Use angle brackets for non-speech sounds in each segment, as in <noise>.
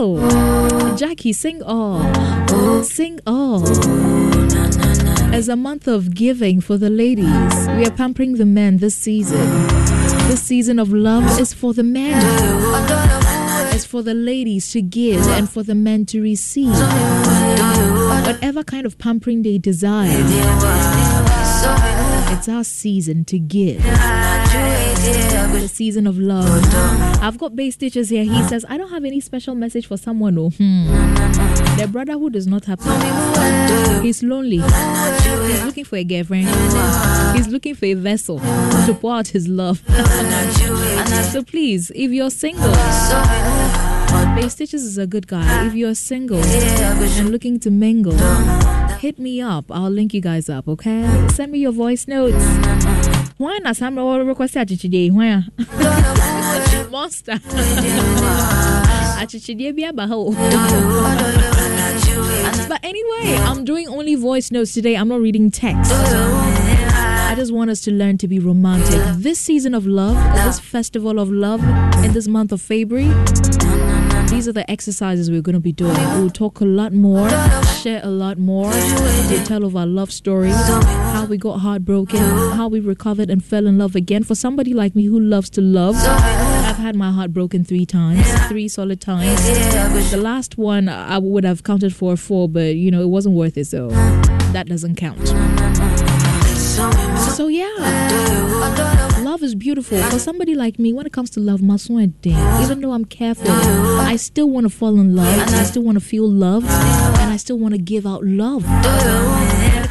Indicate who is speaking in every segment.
Speaker 1: Oh, Jackie, sing all. Sing all. As a month of giving for the ladies, we are pampering the men this season. This season of love is for the men. It's for the ladies to give and for the men to receive. Whatever kind of pampering they desire, it's our season to give. The season of love. I've got base stitches here. He says, I don't have any special message for someone. Oh, hmm. Their brotherhood is not happy. He's lonely. He's looking for a girlfriend. He's looking for a vessel to pour out his love. so please, if you're single, Base Stitches is a good guy. If you're single and looking to mingle, hit me up. I'll link you guys up, okay? Send me your voice notes. Why not? Some request today. Why? Monster. <laughs> But anyway, I'm doing only voice notes today. I'm not reading text. I just want us to learn to be romantic. This season of love, this festival of love, in this month of February, these are the exercises we're going to be doing. We'll talk a lot more, share a lot more. We'll tell of our love stories, we got heartbroken, how we recovered and fell in love again. For somebody like me who loves to love, I've had my heart broken three times, three solid times. The last one I would have counted for four, but you know, it wasn't worth it, so that doesn't count. So yeah, love is beautiful. For somebody like me, when it comes to love, my son even though I'm careful, I still want to fall in love. I still want to feel loved, and I still want to give out love.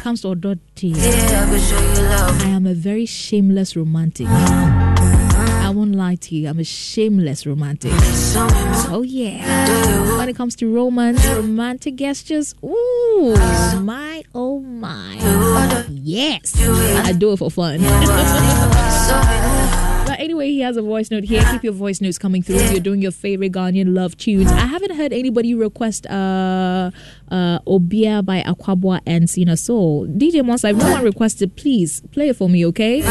Speaker 1: Comes to Odoti, I am a very shameless romantic. I won't lie to you, I'm a shameless romantic. Oh yeah. When it comes to romance, romantic gestures, ooh, my oh my. Yes. I do it for fun. <laughs> Anyway, he has a voice note here. Keep your voice notes coming through if you're doing your favorite Ghanaian love tunes. I haven't heard anybody request uh uh Obia by Aquabwa and Sina Soul. DJ Monster, if no one requested, please play it for me, okay?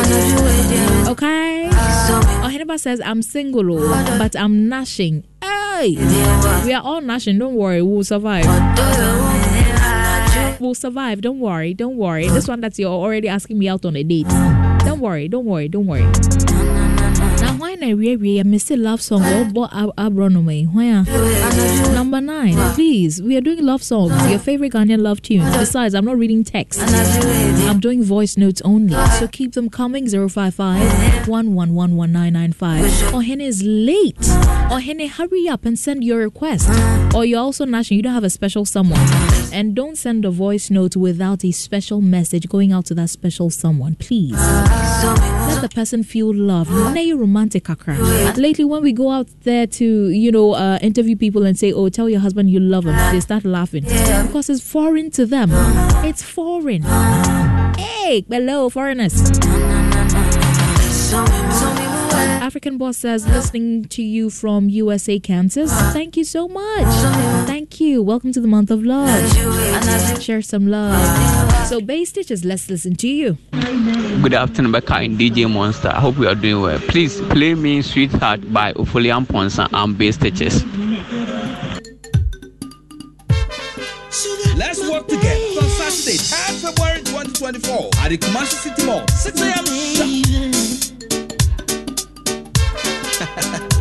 Speaker 1: Okay? Oh, Hannibal says, I'm single, but I'm gnashing. Hey! We are all gnashing, don't worry, we'll survive. We'll survive, don't worry, don't worry. This one that you're already asking me out on a date. Don't worry, don't worry, don't worry. Why na we we miss a love song or bo abronomy? Why? Ah? Number nine, please. We are doing love songs, your favorite Ghanaian love tunes. Besides, I'm not reading text. I'm doing voice notes only. So keep them coming 055 1111995. Or Hene is late. Or Hene, hurry up and send your request. Or you're also national, you don't have a special someone. And don't send a voice note without a special message going out to that special someone, please. Let the person feel love. Now you romantic kakra. Lately, when we go out there to, you know, uh, interview people and say, oh, tell your husband you love him, they start laughing. Because it's foreign to them. It's foreign. Hey, hello, foreigners. African Boss says, listening to you from USA, Kansas. Thank you so much. Thank you. Welcome to the month of love. Share some love. So, Bay Stitches, let's listen to you.
Speaker 2: Good afternoon, Becca and DJ Monster. I hope you are doing well. Please play me Sweetheart by Ofori Amponsah and Bay Stitches.
Speaker 3: Let's work together on Saturday, 10 February 2024 at the Kumasi City Mall, 6 a.m. <laughs>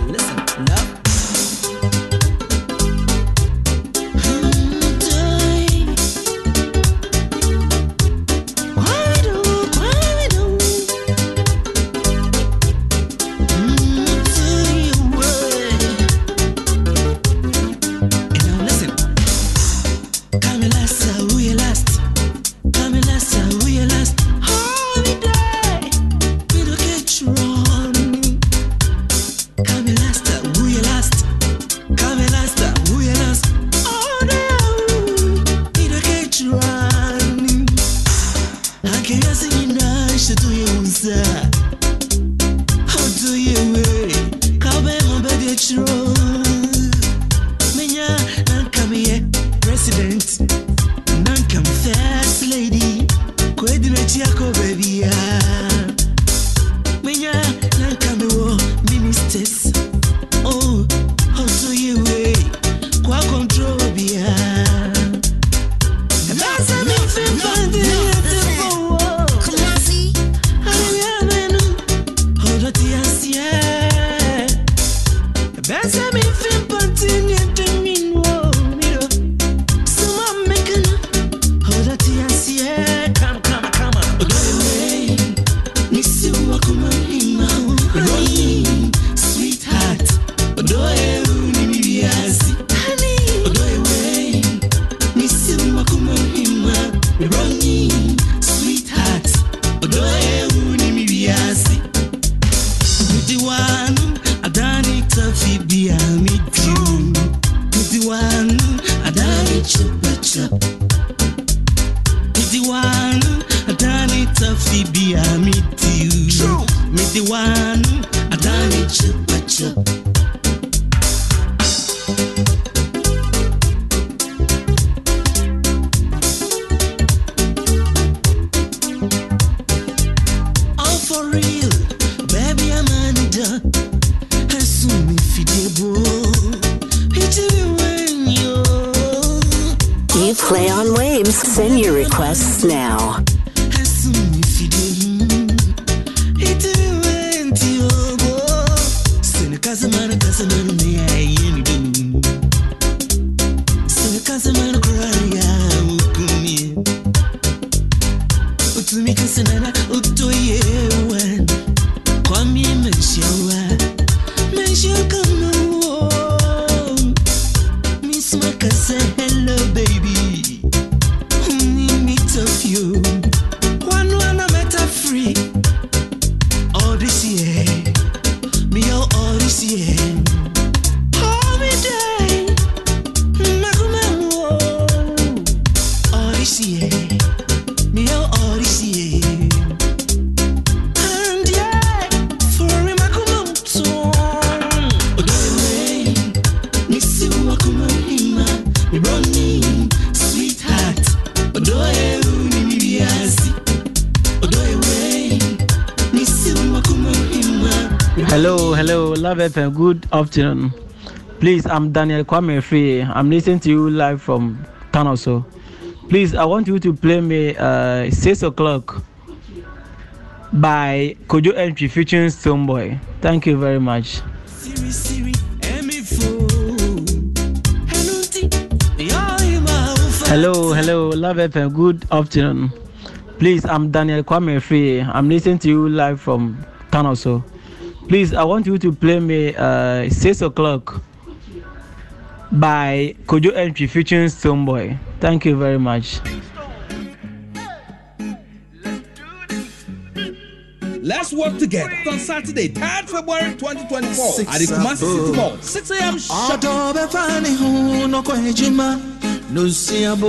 Speaker 4: requests now. FM. Good afternoon. Please, I'm Daniel Kwame Free. I'm listening to you live from Tanoso. Please, I want you to play me uh, 6 o'clock by Kojo Antwi featuring Stonebwoy. Thank you very much. Hello, hello, Love FM. Good afternoon. Please, I'm Daniel Kwame Free. I'm listening to you live from Tanoso. Please, I want you to play me uh, 6 o'clock by Kojo Antwi featuring Stonebwoy. Thank you very much.
Speaker 3: Let's work together on Saturday, 3rd February 2024 Six at the Kumasi City Mall, 6 a.m. sharp. nusiabo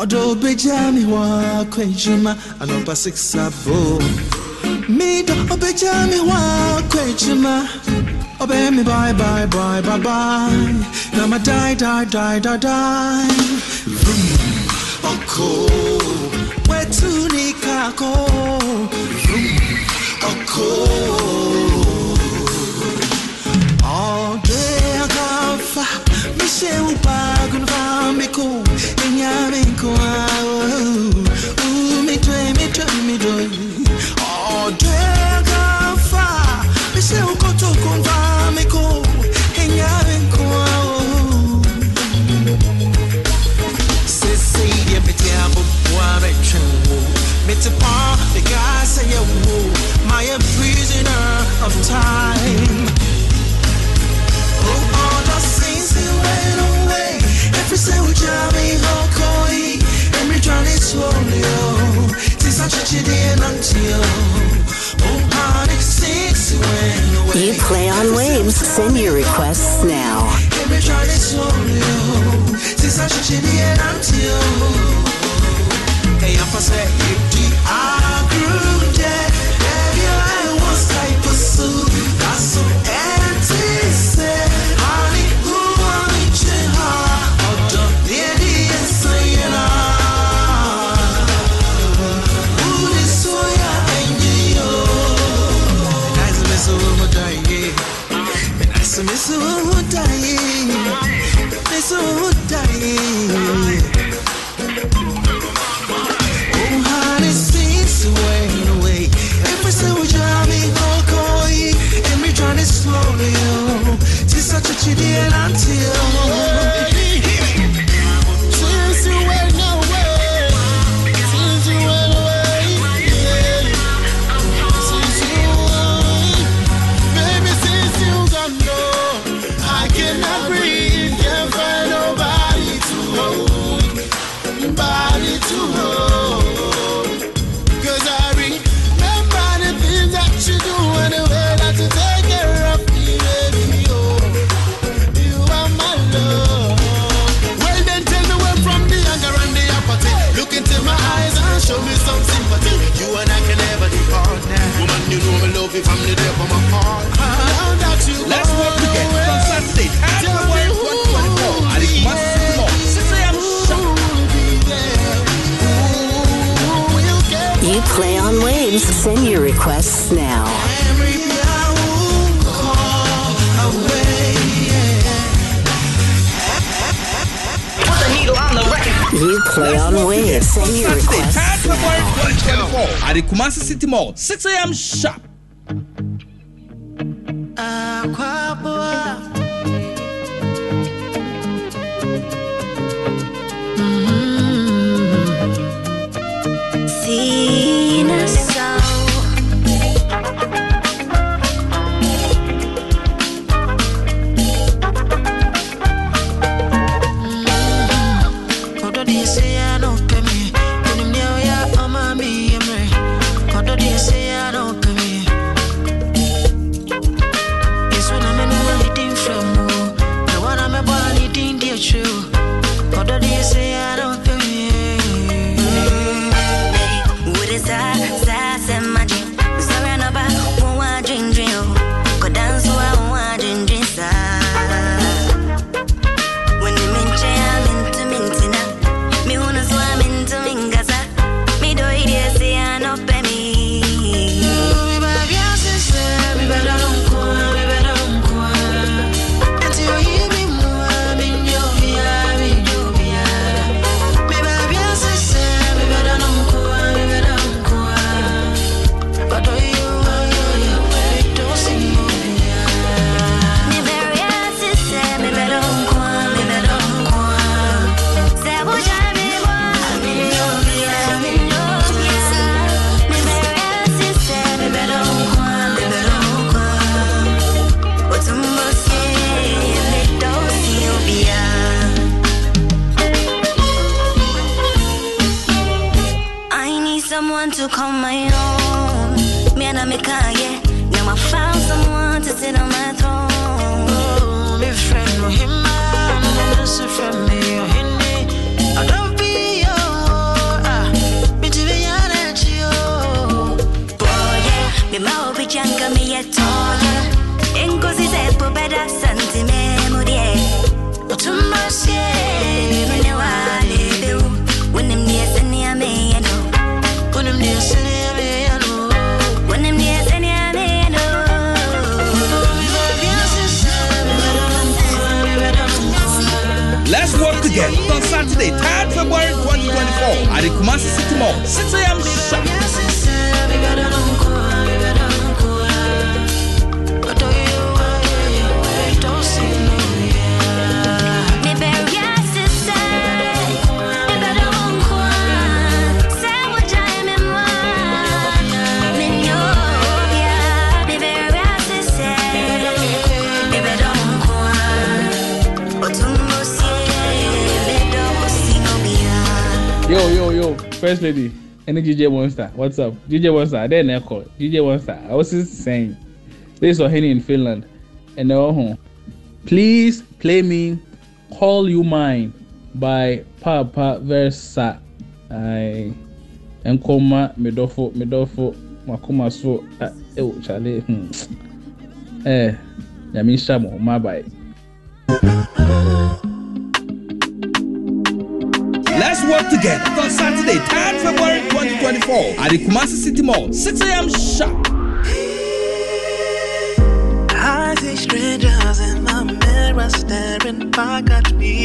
Speaker 3: ọdọ bẹjá wa kwejuma anọpa six abo me do obeja me wa kwechima obe me bye bye bye bye bye. Na ma die die die die die. Vroom. Oko. Wetu ni kako vroom. Oko. All day agafa. Me se upa gunva me ko enya ah
Speaker 5: You play on waves. Send your requests now. Hey, I'm
Speaker 3: You
Speaker 5: play on waves. Send your requests.
Speaker 6: At the Kumasi City Mall, 6 a.m. sharp.
Speaker 7: Uh, amekaa more.
Speaker 8: first lady ẹni jíjẹ monster what's up jíjẹ monster adé ẹ̀ nẹ́kọ̀ jíjẹ monster just saying. based on henny in Finland ẹ̀nẹ́ ọ̀hún uh-huh. please play me call you mine by papa versa ayi nkɔma medɔfo medɔfo makoma so a ɛwɔ kyale hmm eh, ɛɛ
Speaker 6: nyame. work together on Saturday, 10 February 2024 at the Kumasi City Mall, 6 a.m. sharp.
Speaker 3: I see strangers in the mirror staring back at me.